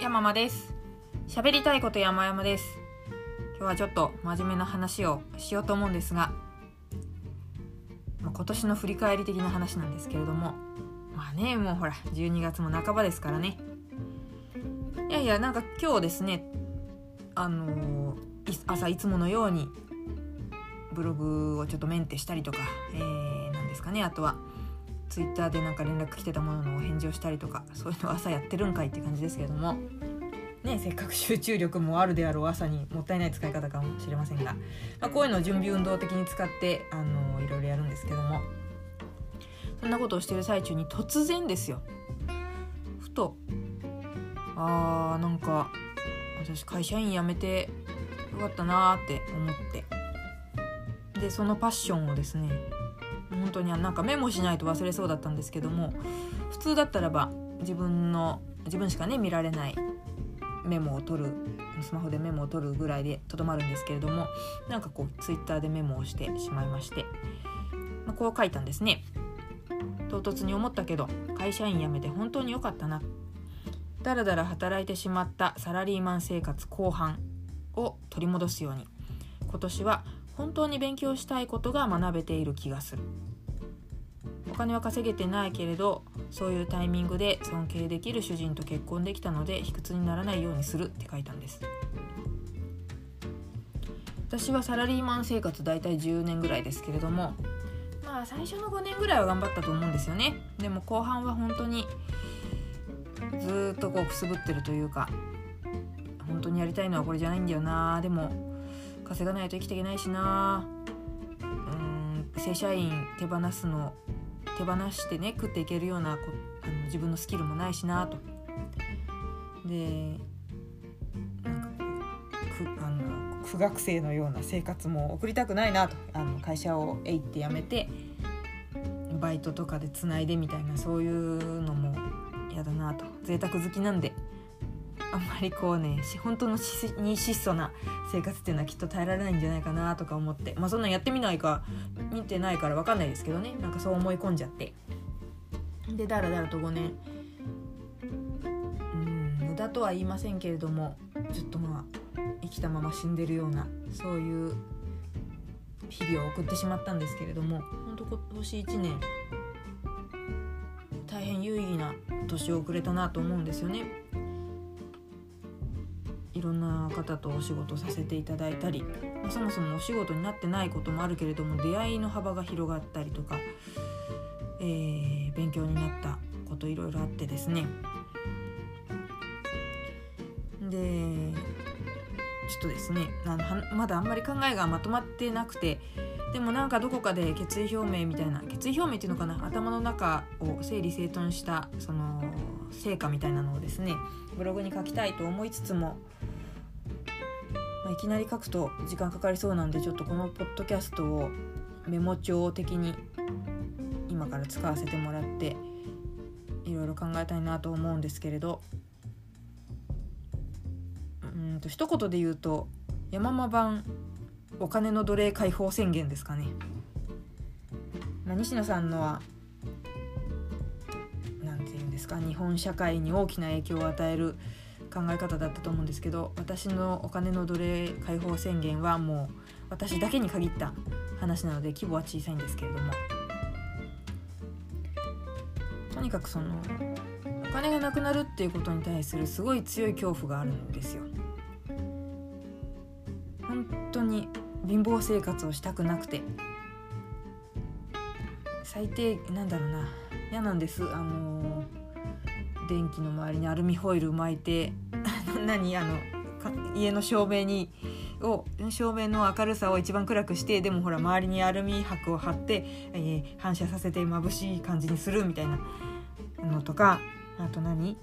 山間です。喋りたいこと山々です。今日はちょっと真面目な話をしようと思うんですが、ま、今年の振り返り的な話なんですけれどもまあねもうほら12月も半ばですからね。いやいやなんか今日ですねあのー、朝いつものようにブログをちょっとメンテしたりとか、えー、なんですかねあとはツイッターでなんか連絡来てたもののお返事をしたりとかそういうの朝やってるんかいって感じですけれども。ねせっかく集中力もあるであろう朝にもったいない使い方かもしれませんが、まあ、こういうのを準備運動的に使ってあのいろいろやるんですけども。そんなことをしてる最中に突然ですよ。ふと。あーなんか私会社員辞めてよかったなーって思って。でそのパッションをですね本当になんかメモしないと忘れそうだったんですけども普通だったらば自分の自分しかね見られないメモを取るスマホでメモを取るぐらいでとどまるんですけれどもなんかこうツイッターでメモをしてしまいまして、まあ、こう書いたんですね。唐突に思ったけど会社員辞めて本当に良かったな。だらだら働いてしまったサラリーマン生活後半を取り戻すように。今年は本当に勉強したいことが学べている気がする。お金は稼げてないけれどそういうタイミングで尊敬できる主人と結婚できたので卑屈にならないようにするって書いたんです。私はサラリーマン生活大体10年ぐらいですけれどもまあ最初の5年ぐらいは頑張ったと思うんですよね。でも後半は本当にずっとこうくすぶってるというか本当にやりたいのはこれじゃないんだよな。でも稼がないと生きていけないしな。うん正社員手放すの手放してね食っていけるようなこあの自分のスキルもないしなと。でなんかくあの苦学生のような生活も送りたくないなと。あの会社をえいって辞めてバイトとかでつないでみたいなそういうのも嫌だなと。贅沢好きなんで。あんまりこうね本当のに質素な生活っていうのはきっと耐えられないんじゃないかなとか思って。まあそんなんやってみないか見てないから分かんないですけどね。なんかそう思い込んじゃって。でだらだらと5年うん無駄とは言いませんけれどもちょっとまあ生きたまま死んでるようなそういう日々を送ってしまったんですけれども本当今年1年大変有意義な年を送れたなと思うんですよね。いろんな方とお仕事させていただいたり、そもそもお仕事になってないこともあるけれども出会いの幅が広がったりとか、えー、勉強になったこといろいろあってですね。でちょっとですねあのまだあんまり考えがまとまってなくてでもなんかどこかで決意表明みたいな決意表明っていうのかな頭の中を整理整頓したその成果みたいなのをですねブログに書きたいと思いつつも、いきなり書くと時間かかりそうなんでちょっとこのポッドキャストをメモ帳的に今から使わせてもらっていろいろ考えたいなと思うんですけれどうんと一言で言うと山間版お金の奴隷解放宣言ですかね。まあ、西野さんのは何て言うんですか日本社会に大きな影響を与える考え方だったと思うんですけど私のお金の奴隷解放宣言はもう私だけに限った話なので規模は小さいんですけれども。とにかくそのお金がなくなるっていうことに対するすごい強い恐怖があるんですよ。本当に貧乏生活をしたくなくて。最低なんだろうな。嫌なんです。あのー電気の周りにアルミホイル巻いて 何あの家の照明にを照明の明るさを一番暗くしてでもほら周りにアルミ箔を貼って、えー、反射させて眩しい感じにするみたいなのとかあと何？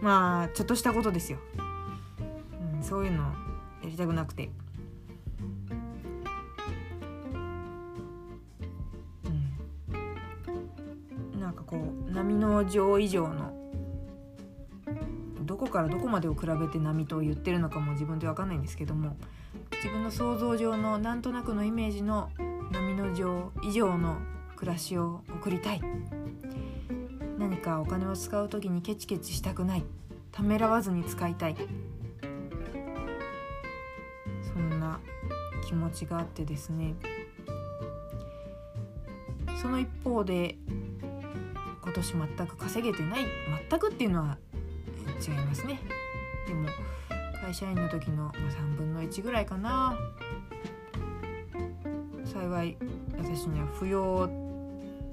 まあちょっとしたことですよ、うん、そういうのやりたくなくて。の上以上のどこからどこまでを比べて波と言ってるのかも自分で分かんないんですけども自分の想像上のなんとなくのイメージの波の上以上の暮らしを送りたい。何かお金を使う時にケチケチしたくない。ためらわずに使いたい。そんな気持ちがあってですね。その一方で年全く稼げてない全くっていうのは違いますね。でも会社員の時の3分の1ぐらいかな。幸い私には扶養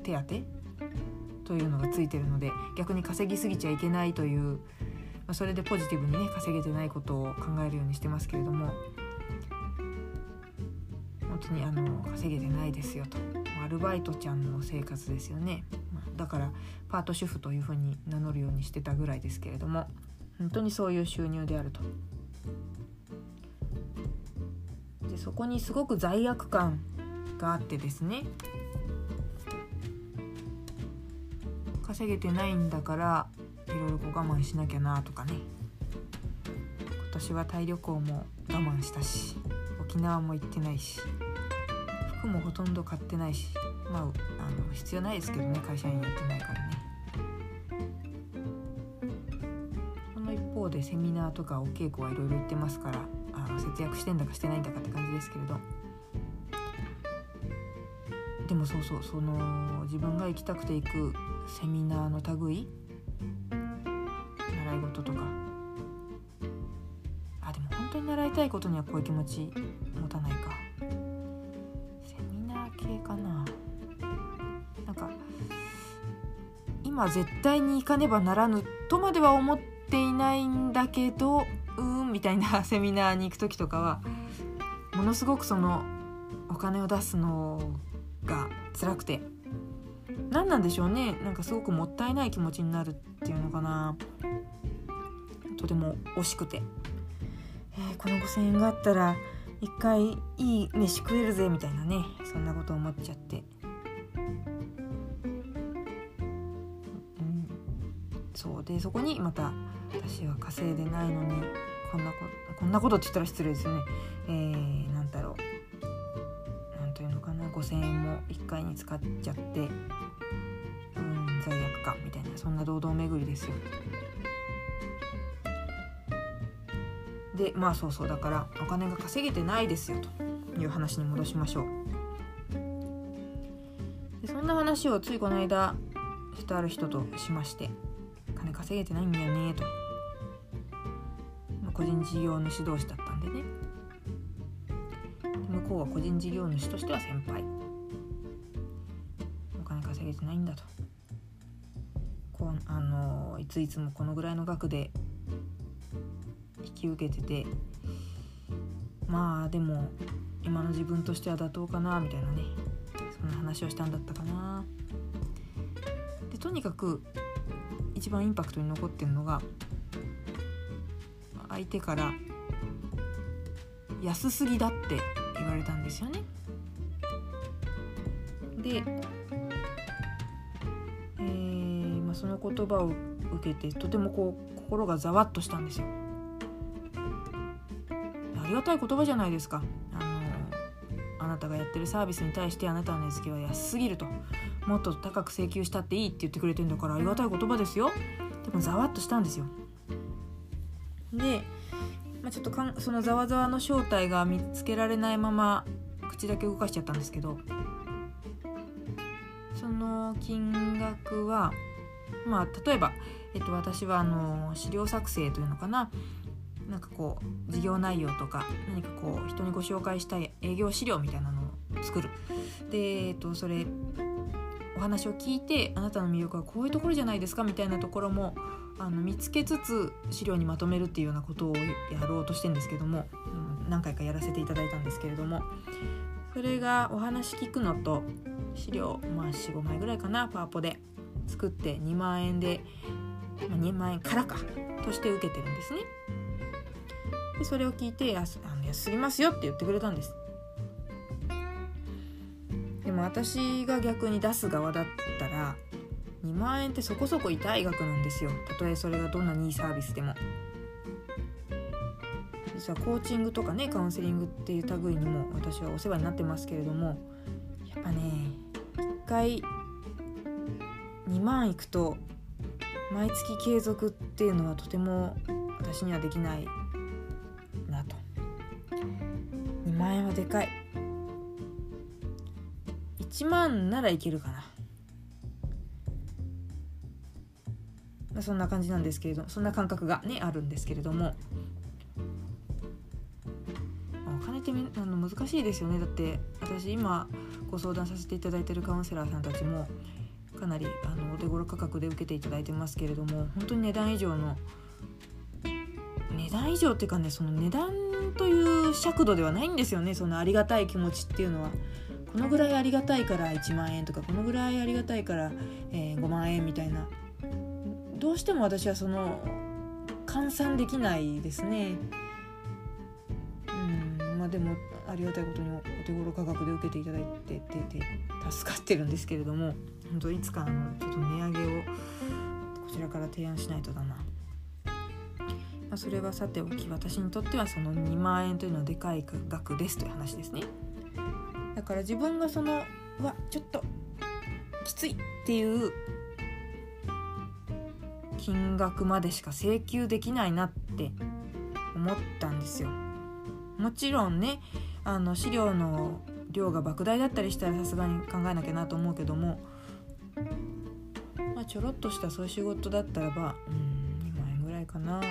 手当というのがついてるので逆に稼ぎすぎちゃいけないという、まあ、それでポジティブにね稼げてないことを考えるようにしてますけれども本当にあの稼げてないですよと。アルバイトちゃんの生活ですよね。だからパート主婦というふうに名乗るようにしてたぐらいですけれども本当にそういう収入であると。でそこにすごく罪悪感があってですね稼げてないんだからいろいろ我慢しなきゃなとかね今年はタイ旅行も我慢したし沖縄も行ってないし服もほとんど買ってないしまああの必要ないですけどね会社員やってないからね。その一方でセミナーとかお稽古はいろいろ行ってますからあの節約してんだかしてないんだかって感じですけれど。でもそうそうその自分が行きたくて行くセミナーの類習い事とか。あでも本当に習いたいことにはこういう気持ち持たないか今絶対に行かねばならぬとまでは思っていないんだけどうーんみたいな セミナーに行く時とかはものすごくそのお金を出すのが辛くて。何なんでしょうね。なんかすごくもったいない気持ちになるっていうのかな。とても惜しくて、えー、この5,000円があったら一回いい飯食えるぜみたいなねそんなこと思っちゃって、そうでそこにまた私は稼いでないのにこんなここんなことって言ったら失礼ですよね。えー、なんだろうなんというのかな5,000円も1回に使っちゃってうん罪悪感みたいなそんな堂々巡りですよ。でまあそうそうだからお金が稼げてないですよという話に戻しましょう。でそんな話をついこの間してある人としまして「金稼げてないんだよね」と。個人事業主同士だったんでね。向こうは個人事業主としては先輩。お金稼げてないんだと。こうあのいついつもこのぐらいの額で引き受けてて。まあでも今の自分としては妥当かなみたいなね。そんな話をしたんだったかな。でとにかく一番インパクトに残ってるのが相手から安すぎだって言われたんですよね。で、えーまあ、その言葉を受けてとてもこう心がざわっとしたんですよ。ありがたい言葉じゃないですか。あのあなたがやってるサービスに対してあなたの値付けは安すぎるともっと高く請求したっていいって言ってくれてんだからありがたい言葉ですよ。でもざわっとしたんですよ。で、まあ、ちょっとかんそのざわざわの正体が見つけられないまま口だけ動かしちゃったんですけどその金額はまあ例えば、えっと、私はあの資料作成というのかな。なんかこう事業内容とか何かこう人にご紹介したい営業資料みたいなのを作る。で、えっと、それお話を聞いてあなたの魅力はこういうところじゃないですかみたいなところもあの見つけつつ資料にまとめるっていうようなことをやろうとしてんですけども、うん、何回かやらせていただいたんですけれどもそれがお話聞くのと資料まあ45枚ぐらいかなパワポで作って2万円で、まあ、2万円からかとして受けてるんですね。でそれを聞いてあの安すぎますよって言ってくれたんです。私が逆に出す側だったら2万円ってそこそこ痛い額なんですよ。たとえそれがどんなにいいサービスでも。実はコーチングとかねカウンセリングっていう類にも私はお世話になってますけれどもやっぱね一回2万いくと毎月継続っていうのはとても私にはできないなと。2万円はでかい。1万ならいけるかな。まあ、そんな感じなんですけれどそんな感覚がねあるんですけれども。お金ってあの難しいですよね。だって私今ご相談させていただいてるカウンセラーさんたちもかなりあのお手頃価格で受けていただいてますけれども本当に値段以上の値段以上っていうかねその値段という尺度ではないんですよね。そのありがたい気持ちっていうのは。このぐらいありがたいから1万円とかこのぐらいありがたいから、えー、5万円みたいなどうしても私はその換算できないですね。うんまあでもありがたいことにお手頃価格で受けていただいててて助かってるんですけれども本当いつかあのちょっと値上げをこちらから提案しないとだな。まあ、それはさておき私にとってはその2万円というのはでかい額ですという話ですね。だから自分がそのうわちょっときついっていう金額までしか請求できないなって思ったんですよ。もちろんねあの資料の量が莫大だったりしたらさすがに考えなきゃなと思うけども、まあ、ちょろっとしたそういう仕事だったらばうん2万円ぐらいかな。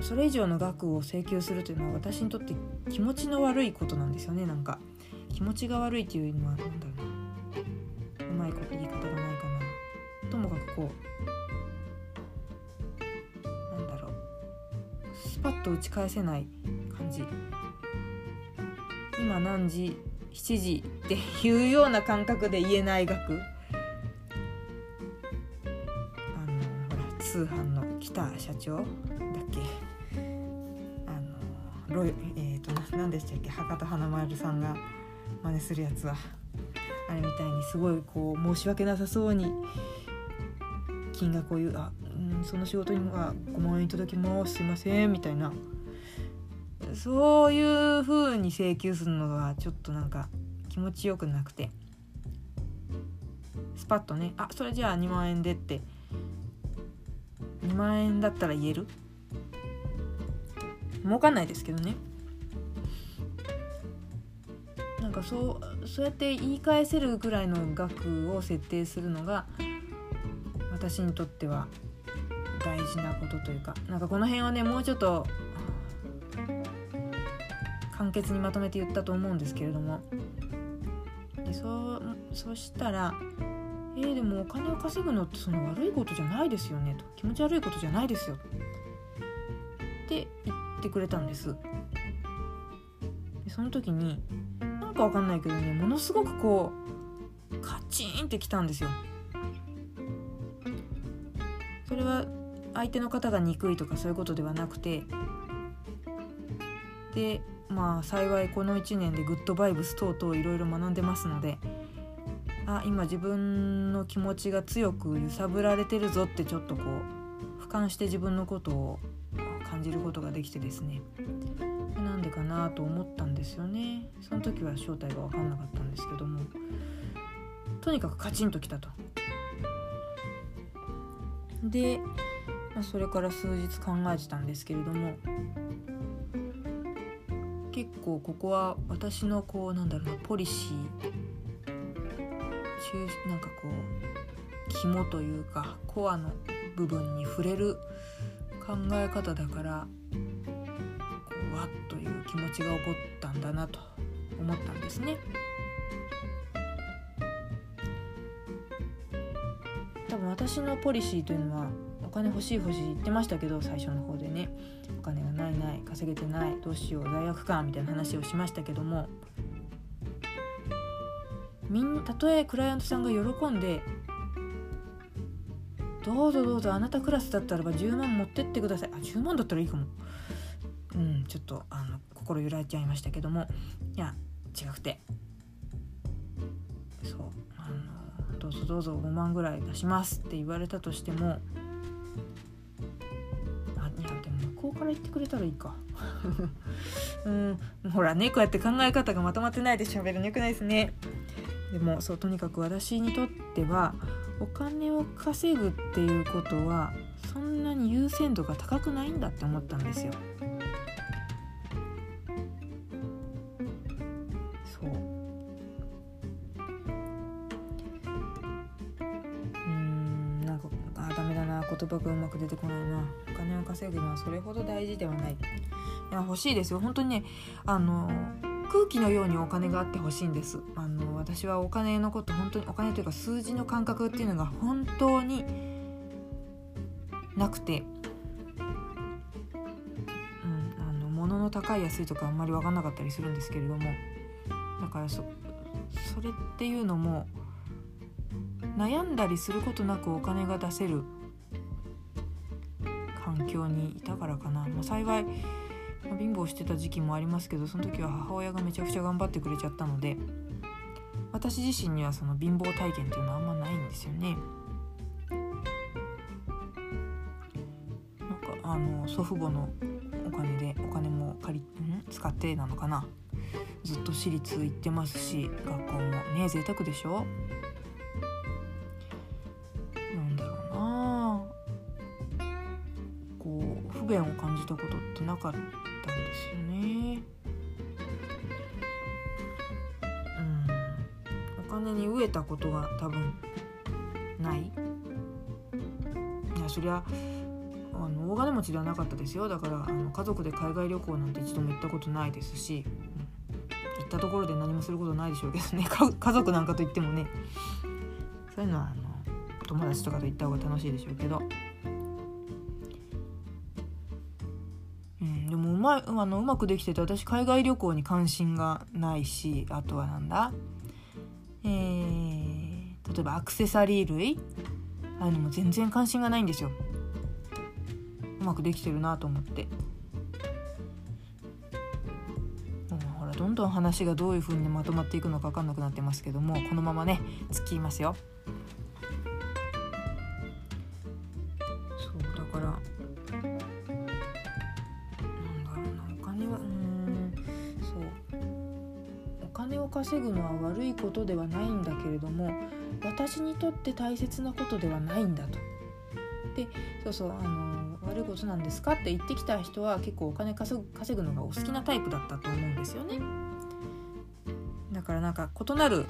それ以上の額を請求するというのは私にとって気持ちの悪いことなんですよねなんか。気持ちが悪いっていうのは何だろう。なまいこと言い方がないかな。ともかくこうなんだろう。スパッと打ち返せない感じ。今何時？7時っていうような感覚で言えない額。あのほら通販の北社長。でしたっけ？博多華丸さんが真似するやつは。あれみたいにすごいこう申し訳なさそうに金額を言う「あうんその仕事には5万円いただきます。すいません」みたいな。そういう風に請求するのがちょっとなんか気持ちよくなくて。スパッとね「あそれじゃあ2万円で」って。2万円だったら言える？儲かんないですけどね。なんかそうそうやって言い返せるぐらいの額を設定するのが私にとっては大事なことというかなんかこの辺はねもうちょっと簡潔にまとめて言ったと思うんですけれども。でそそしたら「えー、でもお金を稼ぐのってその悪いことじゃないですよね」と「気持ち悪いことじゃないですよ」って言ってくれたんです。でその時にかわかんないけどねものすごくこうカチンってきたんですよ。それは相手の方が憎いとかそういうことではなくてでまあ幸いこの1年でグッドバイブス等々いろいろ学んでますのであ今自分の気持ちが強く揺さぶられてるぞってちょっとこう俯瞰して自分のことを感じることができてですねかなと思ったんですよね。その時は正体が分かんなかったんですけども。とにかくカチンときたと。で、まあ、それから数日考えてたんですけれども。結構ここは私のこうなんだろうなポリシー。中なんかこう肝というかコアの部分に触れる考え方だから。気持ちが起こったんだなと思ったんですね。多分私のポリシーというのはお金欲しい欲しい言ってましたけど最初の方でねお金がないない稼げてないどうしよう罪悪感みたいな話をしましたけどもみんたとえクライアントさんが喜んでどうぞどうぞあなたクラスだったらば10万持ってってくださいあ10万だったらいいかもうんちょっとあの心揺られちゃいましたけどもいや違くて。そうあのどうぞどうぞ5万ぐらい出しますって言われたとしてもあいやでも向こうから言ってくれたらいいか。うんほらねこうやって考え方がまとまってないで喋るのよくないですね。でもそうとにかく私にとってはお金を稼ぐっていうことはそんなに優先度が高くないんだって思ったんですよ。ないなお金を稼ぐのはそれほど大事ではない。いや欲しいですよ。本当にねあの空気のようにお金があってほしいんです。あの私はお金のこと本当にお金というか数字の感覚っていうのが本当になくて、うん、あの物の高い安いとかあんまり分かんなかったりするんですけれども。だからそそれっていうのも悩んだりすることなくお金が出せる。環境にいたからかな、まあ、幸いまあ貧乏してた時期もありますけどその時は母親がめちゃくちゃ頑張ってくれちゃったので私自身にはその貧乏体験っていうのはあんまないんですよね。なんかあの祖父母のお金でお金も借りん？使ってなのかな。ずっと私立行ってますし学校も。ね贅沢でしょ？便を感じたことってなかったんですよね。うん。お金に飢えたことが多分ない。いやそりゃあの大金持ちではなかったですよ。だからあの家族で海外旅行なんて一度も行ったことないですし、うん、行ったところで何もすることないでしょうけどね。家族なんかといってもね。そういうのはあの友達とかと行った方が楽しいでしょうけど。でもうまいあのうまくできてて私海外旅行に関心がないしあとはなんだ？えー、例えばアクセサリー類？ああいうのも全然関心がないんですよ。うまくできてるなと思って。ほらどんどん話がどういう風にまとまっていくのか分かんなくなってますけどもこのままね突っ切りますよ。稼ぐのは悪いことではないんだけれども私にとって大切なことではないんだと。でそうそうあの悪いことなんですかって言ってきた人は結構お金稼ぐ稼ぐのがお好きなタイプだったと思うんですよね。だからなんか異なる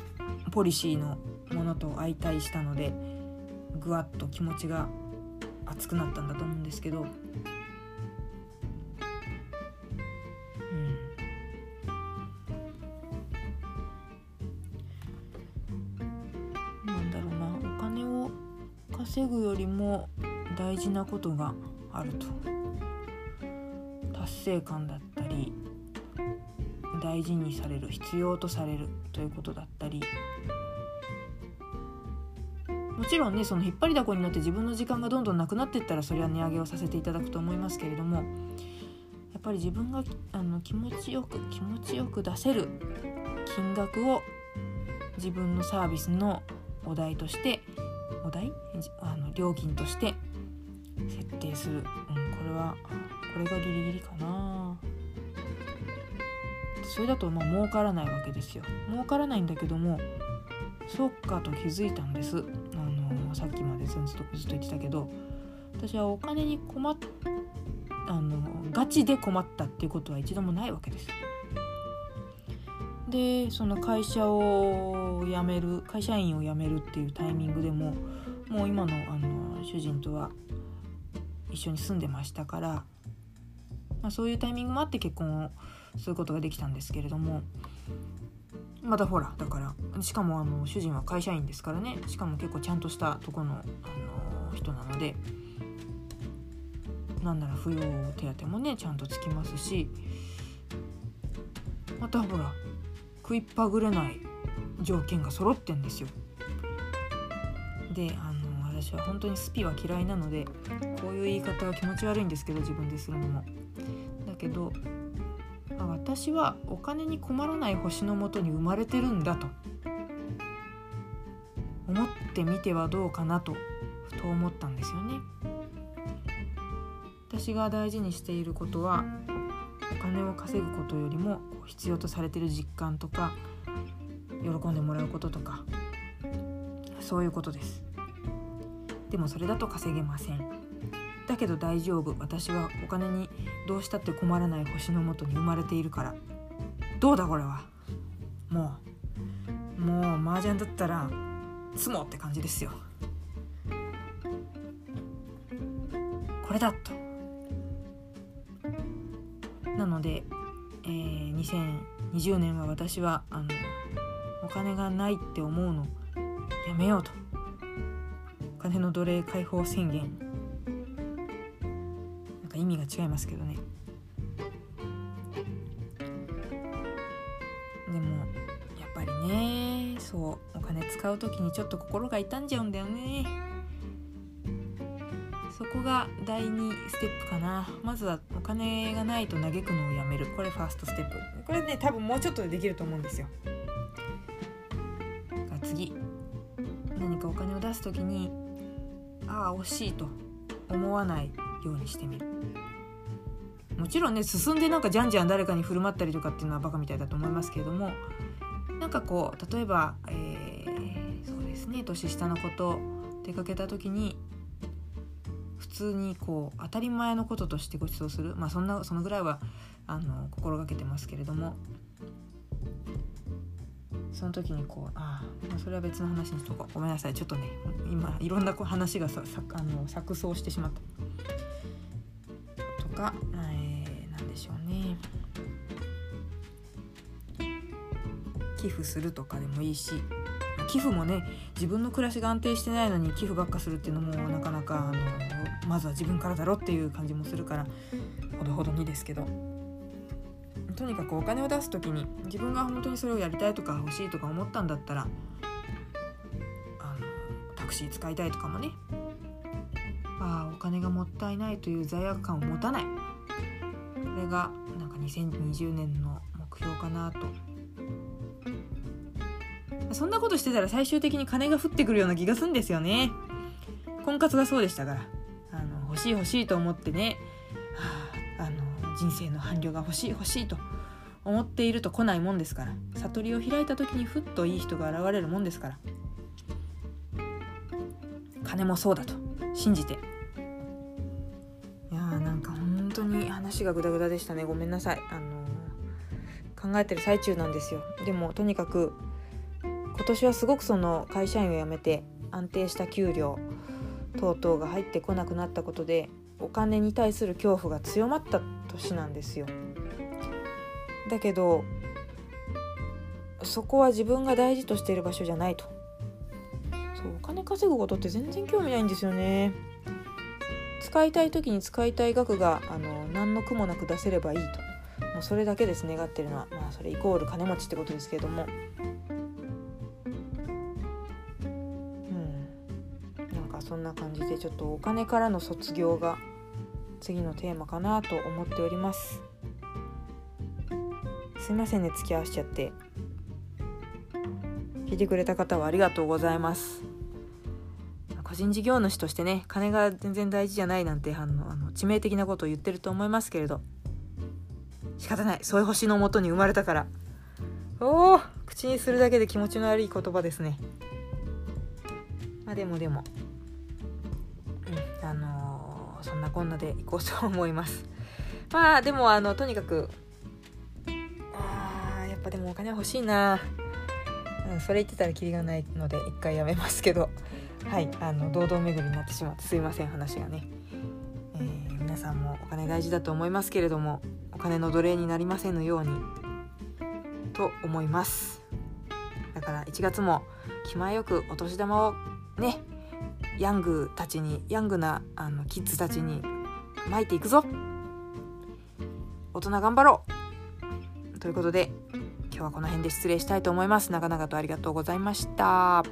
ポリシーのものと相対したのでぐわっと気持ちが熱くなったんだと思うんですけど。稼ぐよりも大事なことがあると。達成感だったり大事にされる必要とされるということだったり。もちろんねその引っ張りだこになって自分の時間がどんどんなくなっていったらそれは値上げをさせていただくと思いますけれどもやっぱり自分があの気持ちよく気持ちよく出せる金額を自分のサービスのお題としてお題？あの料金として設定する、うん、これはこれがギリギリかな。それだとまあ儲からないわけですよ。儲からないんだけどもそっかと気づいたんです。あのさっきまでずっとずっと言ってたけど私はお金に困っあのガチで困ったっていうことは一度もないわけです。でその会社を辞める会社員を辞めるっていうタイミングでももう今のあの主人とは一緒に住んでましたから、まあ、そういうタイミングもあって結婚をすることができたんですけれどもまたほらだからしかもあの主人は会社員ですからねしかも結構ちゃんとしたとこの、あの人なのでなんなら扶養手当もねちゃんとつきますしまたほら食いっぱぐれない条件が揃ってんですよ。であの私は本当にスピは嫌いなのでこういう言い方は気持ち悪いんですけど自分でするのも。だけどあ私はお金に困らない星のもとに生まれてるんだと思ってみてはどうかなとふと思ったんですよね。私が大事にしていることはお金を稼ぐことよりも必要とされてる実感とか喜んでもらうこととかそういうことです。でもそれだと稼げません。だけど大丈夫。私はお金にどうしたって困らない星のもとに生まれているから。どうだこれは。もうもう麻雀だったら積もって感じですよ。これだと。なので、2020年は私はあのお金がないって思うのやめようと。お金の奴隷解放宣言。なんか意味が違いますけどね。でもやっぱりねそうお金使う時にちょっと心が痛んじゃうんだよね。そこが第2ステップかな。まずはお金がないと嘆くのをやめる。これファーストステップ。これね多分もうちょっとでできると思うんですよ。次。何かお金を出す時にああ惜しいと思わないようにしてみる。もちろんね進んでなんかじゃんじゃん誰かに振る舞ったりとかっていうのはバカみたいだと思いますけれどもなんかこう例えば、えー、そうですね年下の子と出かけた時に普通にこう当たり前のこととしてご馳走する。まあそんなそのぐらいはあの心がけてますけれども。その時にこうああそれは別の話にしとこう。ごめんなさい。ちょっとね今いろんな話がささあの錯綜してしまった。とか、えー、何でしょうね。寄付するとかでもいいし。寄付もね自分の暮らしが安定してないのに寄付ばっかするっていうのもなかなかあのまずは自分からだろっていう感じもするからほどほどにですけど。とにかくお金を出す時に自分が本当にそれをやりたいとか欲しいとか思ったんだったらあのタクシー使いたいとかもねああお金がもったいないという罪悪感を持たない。これがなんか2020年の目標かなとそんなことしてたら最終的に金が降ってくるような気がするんですよね。婚活がそうでしたから。あの欲しい欲しいと思ってね、はあ、あの人生の伴侶が欲しい欲しいと思っていると来ないもんですから。悟りを開いた時にふっといい人が現れるもんですから。金もそうだと。信じて。いやーなんか本当に話がグダグダでしたね。ごめんなさい。あの、考えてる最中なんですよ。でもとにかく今年はすごくその会社員を辞めて安定した給料等々が入ってこなくなったことでお金に対する恐怖が強まった年なんですよ。だけどそこは自分が大事としている場所じゃないと。そうお金稼ぐことって全然興味ないんですよね。使いたい時に使いたい額があの何の苦もなく出せればいいと。もうそれだけです願ってるのは。まあそれイコール金持ちってことですけれども。な感じでちょっとお金からの卒業が次のテーマかなと思っております。すいませんね付き合わしちゃって。聞いてくれた方はありがとうございます。個人事業主としてね金が全然大事じゃないなんてあのあの致命的なことを言ってると思いますけれど。仕方ない。そういう星のもとに生まれたから。おお口にするだけで気持ちの悪い言葉ですね。まあでもでも、そんなこんなでいこうと思います。まあでもあのとにかくあーやっぱでもお金欲しいな。うん、それ言ってたらキリがないので一回やめますけど。はいあの堂々巡りになってしまってすいません話がね、えー、皆さんもお金大事だと思いますけれどもお金の奴隷になりませんのようにと思います。だから1月も気前よくお年玉をねヤングたちにヤングなあのキッズたちにまいていくぞ。大人頑張ろう。ということで今日はこの辺で失礼したいと思います。長々とありがとうございました。